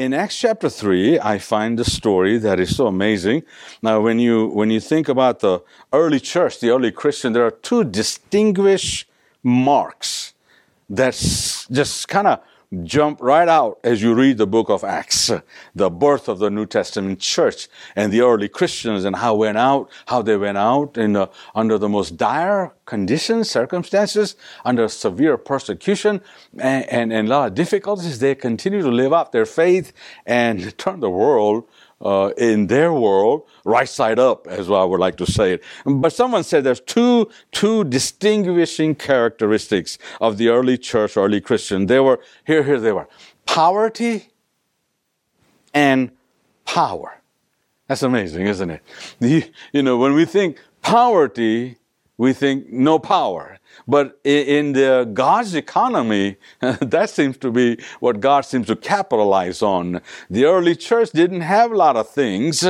in Acts chapter 3, I find the story that is so amazing. Now, when you, when you think about the early church, the early Christian, there are two distinguished marks that just kind of jump right out as you read the book of Acts, the birth of the New Testament church and the early Christians and how went out, how they went out in the, under the most dire conditions, circumstances, under severe persecution and, and, and a lot of difficulties. They continue to live out their faith and turn the world uh, in their world, right side up, as I would like to say it. But someone said there's two, two distinguishing characteristics of the early church, early Christian. They were, here, here they were. Poverty and power. That's amazing, isn't it? You, you know, when we think poverty, we think no power. But in the God's economy, that seems to be what God seems to capitalize on. The early church didn't have a lot of things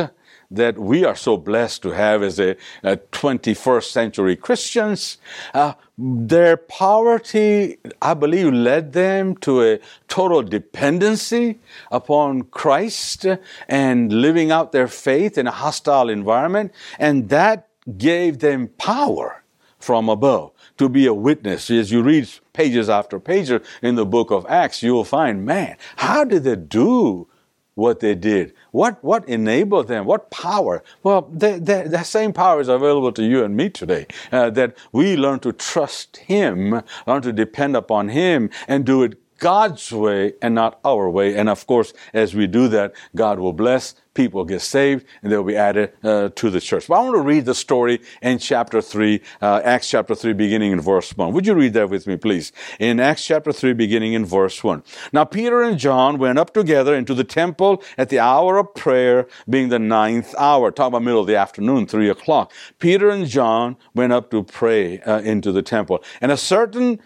that we are so blessed to have as a, a 21st century Christians. Uh, their poverty, I believe, led them to a total dependency upon Christ and living out their faith in a hostile environment. And that gave them power from above to be a witness. As you read pages after pages in the book of Acts, you'll find, man, how did they do what they did? What, what enabled them? What power? Well, that same power is available to you and me today. Uh, that we learn to trust Him, learn to depend upon Him, and do it God's way and not our way. And of course, as we do that, God will bless people get saved and they'll be added uh, to the church. But I want to read the story in chapter 3, uh, Acts chapter 3, beginning in verse 1. Would you read that with me, please? In Acts chapter 3, beginning in verse 1. Now Peter and John went up together into the temple at the hour of prayer, being the ninth hour. Talk about middle of the afternoon, 3 o'clock. Peter and John went up to pray uh, into the temple. And a certain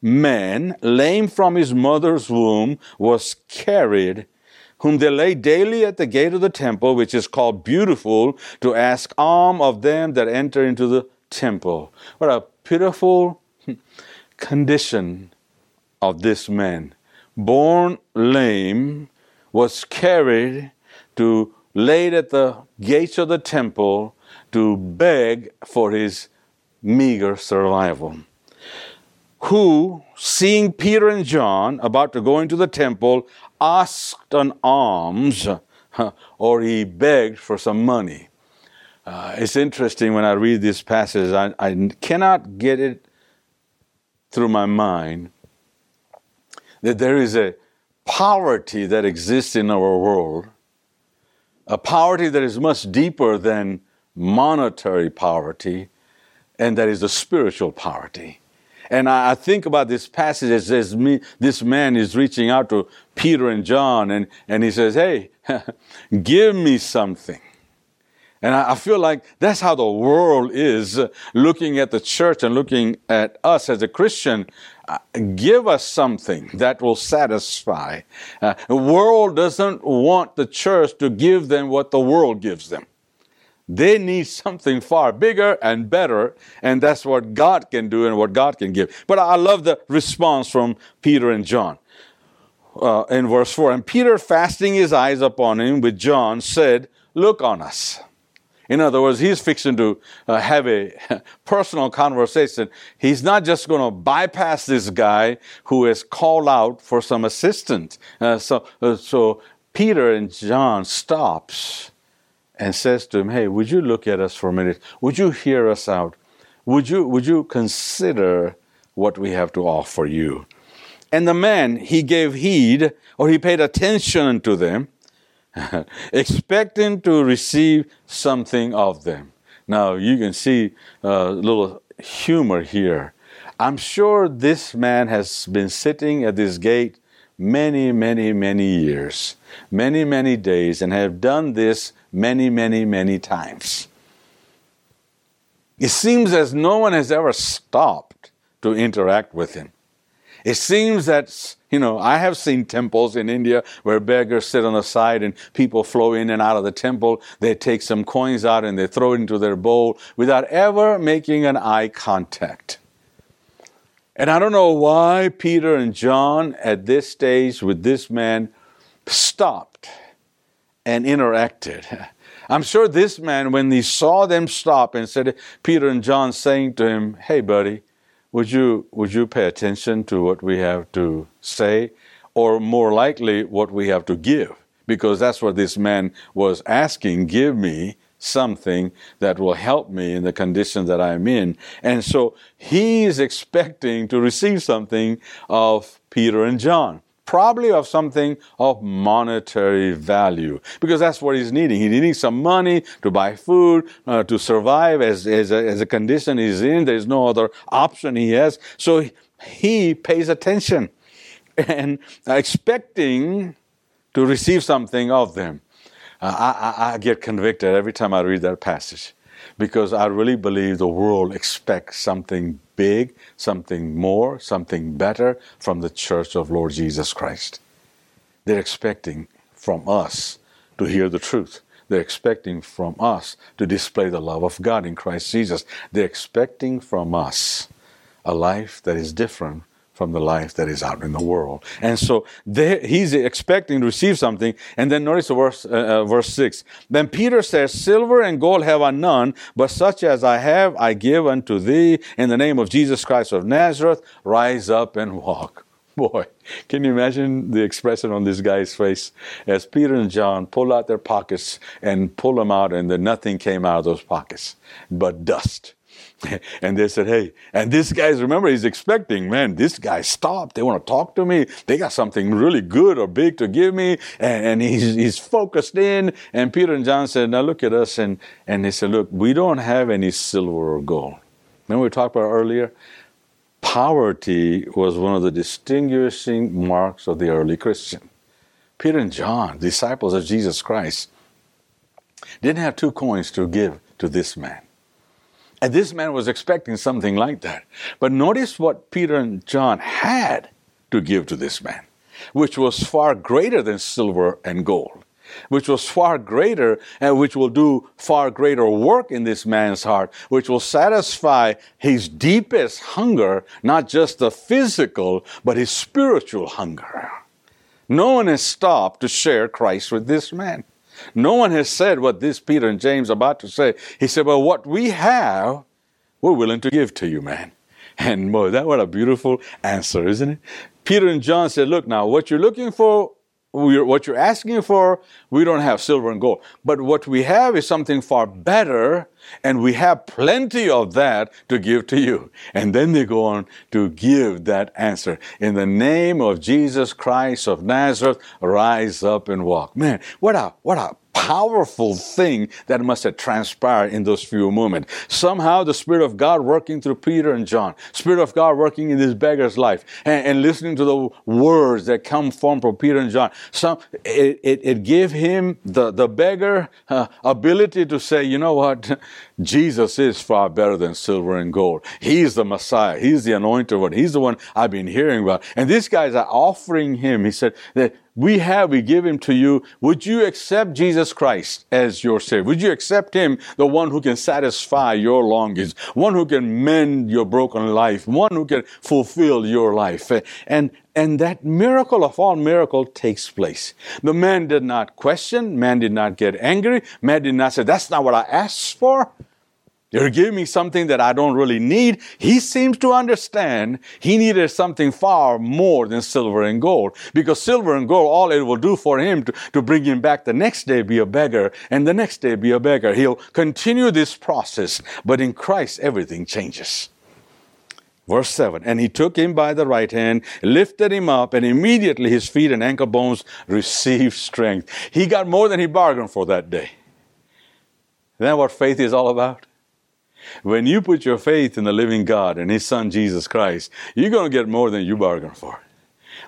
man, lame from his mother's womb, was carried whom they lay daily at the gate of the temple, which is called Beautiful, to ask alms of them that enter into the temple. What a pitiful condition of this man. Born lame, was carried to laid at the gates of the temple to beg for his meager survival. Who, seeing Peter and John about to go into the temple, asked an alms or he begged for some money. Uh, it's interesting when I read this passage, I, I cannot get it through my mind that there is a poverty that exists in our world, a poverty that is much deeper than monetary poverty, and that is the spiritual poverty. And I, I think about this passage as, as me, this man is reaching out to Peter and John and, and he says, Hey, give me something. And I, I feel like that's how the world is looking at the church and looking at us as a Christian. Uh, give us something that will satisfy. Uh, the world doesn't want the church to give them what the world gives them. They need something far bigger and better, and that's what God can do and what God can give. But I love the response from Peter and John. Uh, in verse 4, and Peter, fasting his eyes upon him with John, said, Look on us. In other words, he's fixing to uh, have a personal conversation. He's not just going to bypass this guy who has called out for some assistance. Uh, so, uh, so Peter and John stops and says to him, Hey, would you look at us for a minute? Would you hear us out? Would you, would you consider what we have to offer you? And the man, he gave heed or he paid attention to them, expecting to receive something of them. Now, you can see a little humor here. I'm sure this man has been sitting at this gate many, many, many years, many, many days, and have done this many, many, many times. It seems as no one has ever stopped to interact with him. It seems that, you know, I have seen temples in India where beggars sit on the side and people flow in and out of the temple. They take some coins out and they throw it into their bowl without ever making an eye contact. And I don't know why Peter and John at this stage with this man stopped and interacted. I'm sure this man, when he saw them stop and said, Peter and John saying to him, Hey, buddy, would you, would you pay attention to what we have to say? Or more likely, what we have to give? Because that's what this man was asking give me something that will help me in the condition that I'm in. And so he's expecting to receive something of Peter and John probably of something of monetary value because that's what he's needing. He's needing some money to buy food, uh, to survive as, as, a, as a condition he's in. There's no other option he has. So he pays attention and expecting to receive something of them. Uh, I, I, I get convicted every time I read that passage because I really believe the world expects something big, something more, something better from the church of Lord Jesus Christ. They're expecting from us to hear the truth. They're expecting from us to display the love of God in Christ Jesus. They're expecting from us a life that is different from the life that is out in the world. And so there, he's expecting to receive something. And then notice verse, uh, uh, verse 6. Then Peter says, Silver and gold have I none, but such as I have I give unto thee. In the name of Jesus Christ of Nazareth, rise up and walk. Boy, can you imagine the expression on this guy's face as Peter and John pull out their pockets and pull them out, and then nothing came out of those pockets but dust. and they said, Hey, and this guy's, remember, he's expecting, man, this guy stopped. They want to talk to me. They got something really good or big to give me. And, and he's, he's focused in. And Peter and John said, Now look at us. And, and they said, Look, we don't have any silver or gold. Remember we talked about earlier? Poverty was one of the distinguishing marks of the early Christian. Peter and John, disciples of Jesus Christ, didn't have two coins to give to this man. And this man was expecting something like that. But notice what Peter and John had to give to this man, which was far greater than silver and gold, which was far greater and which will do far greater work in this man's heart, which will satisfy his deepest hunger, not just the physical, but his spiritual hunger. No one has stopped to share Christ with this man. No one has said what this Peter and James are about to say. He said, Well, what we have, we're willing to give to you, man. And boy, that what a beautiful answer, isn't it? Peter and John said, Look now, what you're looking for, what you're asking for, we don't have silver and gold. But what we have is something far better, and we have plenty of that to give to you. And then they go on to give that answer. In the name of Jesus Christ of Nazareth, rise up and walk. Man, what a, what a powerful thing that must have transpired in those few moments. Somehow the Spirit of God working through Peter and John, Spirit of God working in this beggar's life, and, and listening to the words that come from, Peter and John. Some, it, it, it gave him, the, the beggar, uh, ability to say, you know what? Jesus is far better than silver and gold. He's the Messiah. He's the anointed one. He's the one I've been hearing about. And these guys are offering him. He said that we have, we give him to you. Would you accept Jesus Christ as your Savior? Would you accept him, the one who can satisfy your longings, one who can mend your broken life, one who can fulfill your life? And, and that miracle of all miracle takes place. The man did not question, man did not get angry, man did not say, that's not what I asked for. You're giving me something that I don't really need. He seems to understand he needed something far more than silver and gold. Because silver and gold, all it will do for him to, to bring him back the next day be a beggar and the next day be a beggar. He'll continue this process. But in Christ, everything changes. Verse 7 And he took him by the right hand, lifted him up, and immediately his feet and ankle bones received strength. He got more than he bargained for that day. Isn't that what faith is all about? When you put your faith in the living God and His Son Jesus Christ, you're going to get more than you bargained for.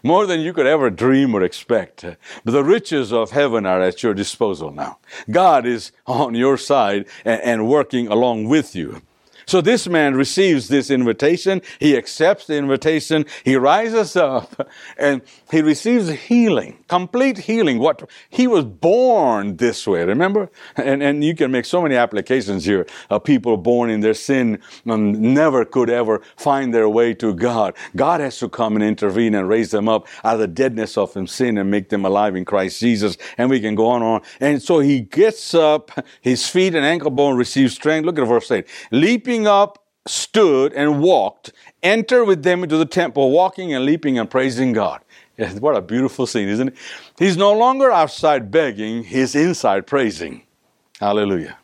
More than you could ever dream or expect. But the riches of heaven are at your disposal now. God is on your side and, and working along with you. So this man receives this invitation. He accepts the invitation. He rises up and he receives healing, complete healing. What he was born this way, remember? And, and you can make so many applications here. People born in their sin never could ever find their way to God. God has to come and intervene and raise them up out of the deadness of sin and make them alive in Christ Jesus. And we can go on and on. And so he gets up, his feet and ankle bone receive strength. Look at verse 8. Leaping up, stood and walked, enter with them into the temple, walking and leaping and praising God. What a beautiful scene, isn't it? He's no longer outside begging, he's inside praising. Hallelujah.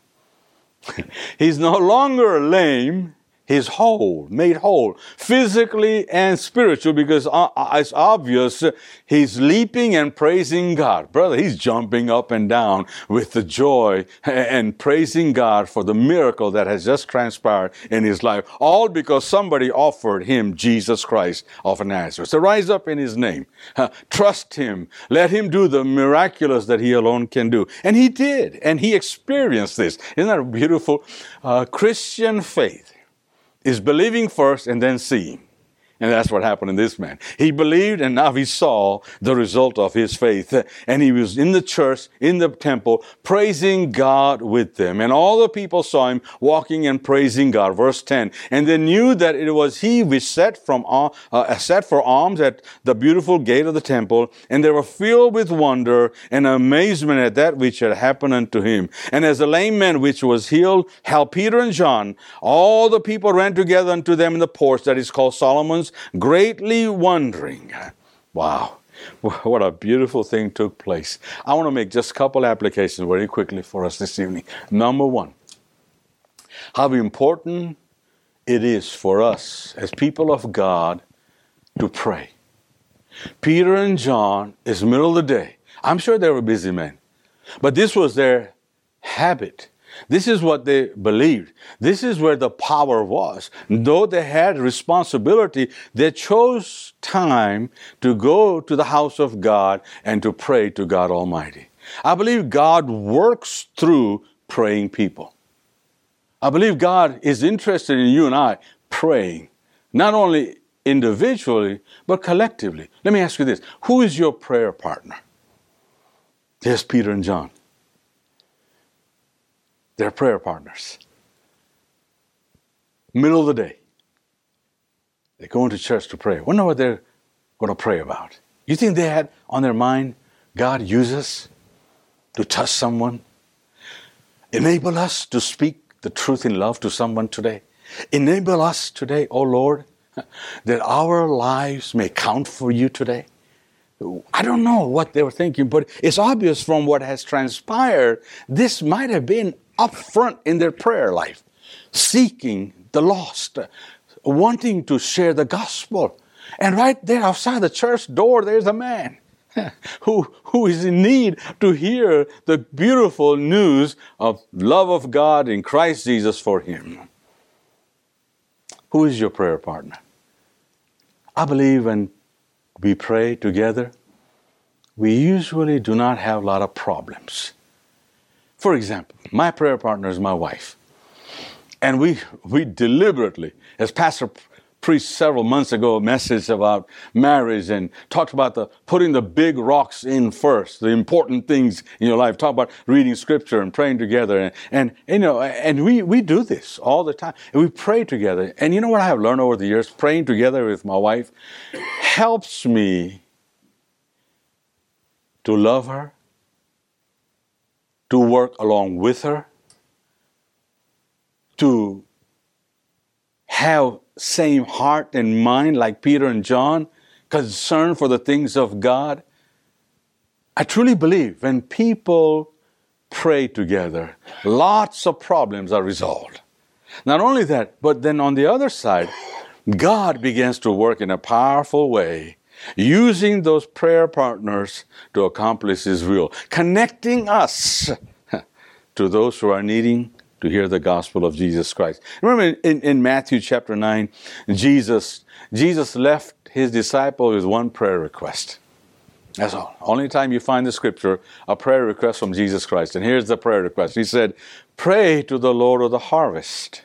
he's no longer lame, He's whole, made whole, physically and spiritual, because uh, uh, it's obvious he's leaping and praising God. Brother, he's jumping up and down with the joy and praising God for the miracle that has just transpired in his life, all because somebody offered him Jesus Christ of Nazareth. So rise up in his name, trust him, let him do the miraculous that he alone can do. And he did, and he experienced this. Isn't that beautiful? Uh, Christian faith is believing first and then seeing. And that's what happened in this man. He believed and now he saw the result of his faith. And he was in the church, in the temple, praising God with them. And all the people saw him walking and praising God. Verse 10. And they knew that it was he which sat from, uh, uh sat for alms at the beautiful gate of the temple. And they were filled with wonder and amazement at that which had happened unto him. And as the lame man which was healed helped Peter and John, all the people ran together unto them in the porch that is called Solomon's greatly wondering. Wow. What a beautiful thing took place. I want to make just a couple applications very quickly for us this evening. Number one, how important it is for us as people of God to pray. Peter and John, it's middle of the day. I'm sure they were busy men, but this was their habit. This is what they believed. This is where the power was. Though they had responsibility, they chose time to go to the house of God and to pray to God Almighty. I believe God works through praying people. I believe God is interested in you and I praying, not only individually, but collectively. Let me ask you this Who is your prayer partner? Yes, Peter and John. They're prayer partners. Middle of the day, they go into church to pray. Wonder what they're going to pray about. You think they had on their mind, God use us to touch someone? Enable us to speak the truth in love to someone today. Enable us today, oh Lord, that our lives may count for you today. I don't know what they were thinking, but it's obvious from what has transpired, this might have been up front in their prayer life, seeking the lost, wanting to share the gospel. And right there outside the church door, there's a man who, who is in need to hear the beautiful news of love of God in Christ Jesus for him. Who is your prayer partner? I believe when we pray together, we usually do not have a lot of problems. For example, my prayer partner is my wife. And we, we deliberately, as Pastor preached several months ago a message about marriage and talked about the putting the big rocks in first, the important things in your life. Talk about reading scripture and praying together. And, and you know, and we, we do this all the time. And we pray together. And you know what I have learned over the years? Praying together with my wife helps me to love her to work along with her, to have same heart and mind like Peter and John, concern for the things of God. I truly believe when people pray together, lots of problems are resolved. Not only that, but then on the other side, God begins to work in a powerful way, using those prayer partners to accomplish His will, connecting us to those who are needing to hear the gospel of Jesus Christ. Remember in, in Matthew chapter 9, Jesus, Jesus left his disciple with one prayer request. That's all. Only time you find the scripture, a prayer request from Jesus Christ. And here's the prayer request. He said, Pray to the Lord of the harvest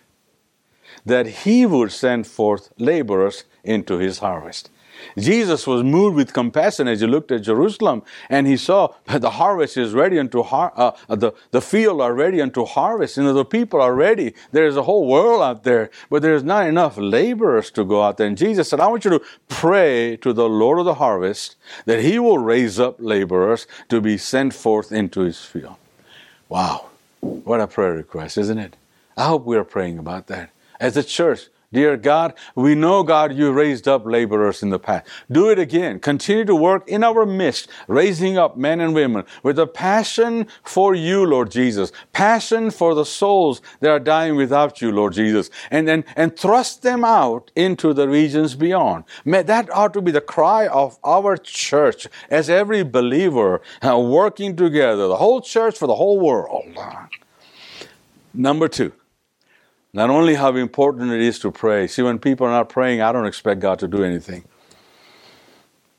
that he would send forth laborers into his harvest. Jesus was moved with compassion as he looked at Jerusalem and he saw that the harvest is ready unto har- uh, the, the field are ready unto harvest. You know, the people are ready. There's a whole world out there, but there's not enough laborers to go out there. And Jesus said, I want you to pray to the Lord of the harvest that he will raise up laborers to be sent forth into his field. Wow. What a prayer request, isn't it? I hope we are praying about that. As a church, Dear God, we know, God, you raised up laborers in the past. Do it again. Continue to work in our midst, raising up men and women with a passion for you, Lord Jesus. Passion for the souls that are dying without you, Lord Jesus. And then, and thrust them out into the regions beyond. May, that ought to be the cry of our church as every believer uh, working together, the whole church for the whole world. Number two. Not only how important it is to pray. See, when people are not praying, I don't expect God to do anything.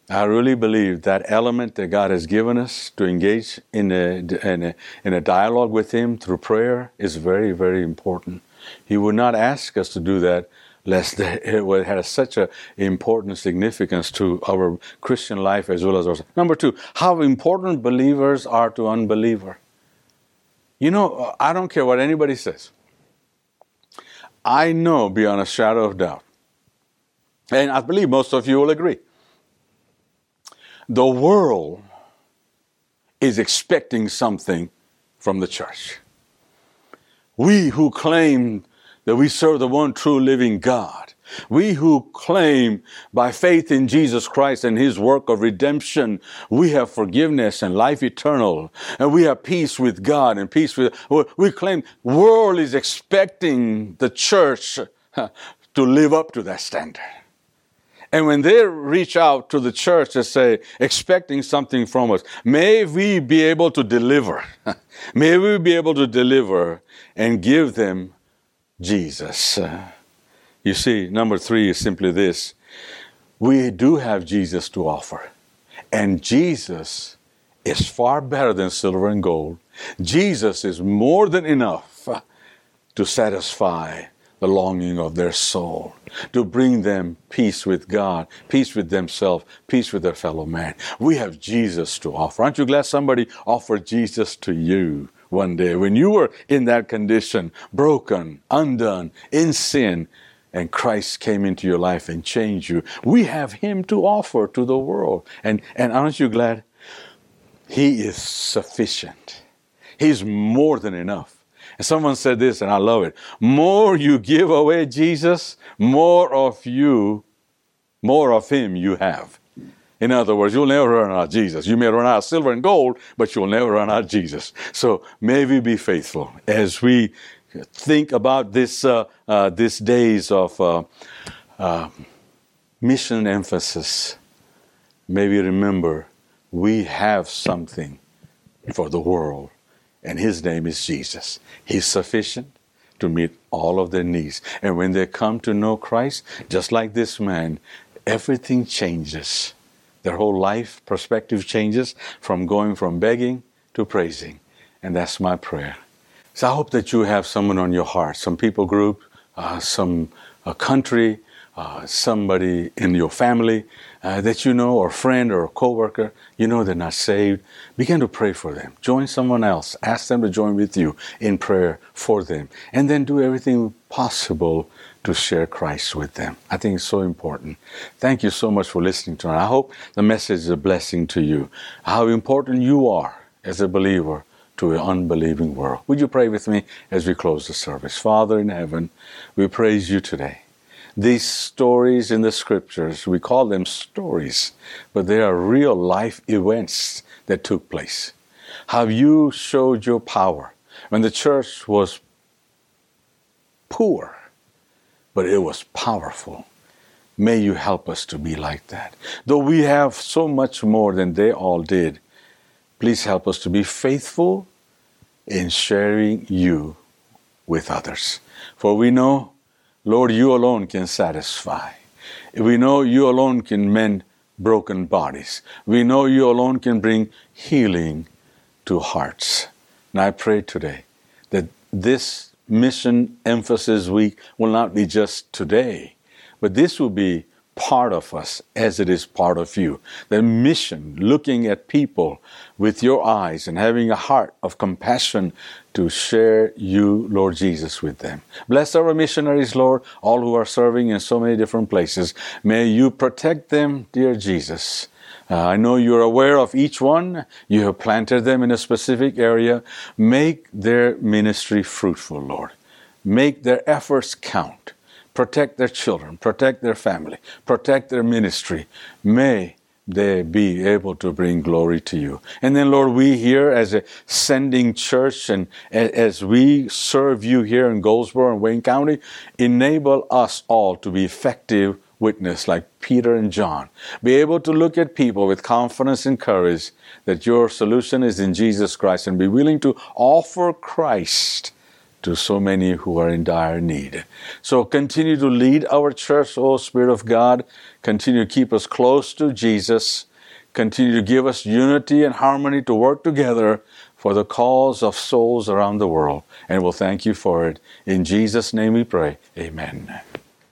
I really believe that element that God has given us to engage in a, in a, in a dialogue with Him through prayer is very, very important. He would not ask us to do that lest it had such an important significance to our Christian life as well as ours. Number two, how important believers are to unbeliever. You know, I don't care what anybody says. I know beyond a shadow of doubt, and I believe most of you will agree, the world is expecting something from the church. We who claim that we serve the one true living God, we who claim by faith in Jesus Christ and His work of redemption, we have forgiveness and life eternal, and we have peace with God and peace with, we claim world is expecting the church to live up to that standard. And when they reach out to the church and say, expecting something from us, may we be able to deliver. may we be able to deliver and give them Jesus. You see, number three is simply this we do have Jesus to offer, and Jesus is far better than silver and gold. Jesus is more than enough to satisfy the longing of their soul, to bring them peace with God, peace with themselves, peace with their fellow man. We have Jesus to offer. Aren't you glad somebody offered Jesus to you one day when you were in that condition, broken, undone, in sin? And Christ came into your life and changed you. We have Him to offer to the world. And, and aren't you glad? He is sufficient. He's more than enough. And someone said this, and I love it. More you give away Jesus, more of you, more of Him you have. In other words, you'll never run out of Jesus. You may run out of silver and gold, but you'll never run out of Jesus. So may we be faithful as we think about this, uh, uh, these days of uh, uh, mission emphasis, maybe remember we have something for the world, and His name is Jesus. He's sufficient to meet all of their needs. And when they come to know Christ, just like this man, everything changes. Their whole life perspective changes from going from begging to praising. And that's my prayer. So I hope that you have someone on your heart, some people group, uh, some a country, uh, somebody in your family uh, that you know, or a friend or a coworker, you know they're not saved. Begin to pray for them. Join someone else. Ask them to join with you in prayer for them, and then do everything possible to share Christ with them. I think it's so important. Thank you so much for listening to it. I hope the message is a blessing to you. How important you are as a believer to an unbelieving world. Would you pray with me as we close the service? Father in heaven, we praise you today. These stories in the scriptures, we call them stories, but they are real life events that took place. How you showed your power when the church was poor, but it was powerful. May you help us to be like that. Though we have so much more than they all did, please help us to be faithful in sharing you with others. For we know, Lord, you alone can satisfy. We know you alone can mend broken bodies. We know you alone can bring healing to hearts. And I pray today that this Mission Emphasis Week will not be just today, but this will be part of us as it is part of you. The mission, looking at people with your eyes and having a heart of compassion to share you, Lord Jesus, with them. Bless our missionaries, Lord, all who are serving in so many different places. May you protect them, dear Jesus. Uh, I know you're aware of each one. You have planted them in a specific area. Make their ministry fruitful, Lord. Make their efforts count protect their children, protect their family, protect their ministry. May they be able to bring glory to you. And then, Lord, we here as a sending church and as we serve you here in Goldsboro and Wayne County, enable us all to be effective witness like Peter and John. Be able to look at people with confidence and courage that your solution is in Jesus Christ and be willing to offer Christ to so many who are in dire need. So continue to lead our church, O Spirit of God. Continue to keep us close to Jesus. Continue to give us unity and harmony to work together for the cause of souls around the world. And we'll thank you for it. In Jesus' name we pray. Amen.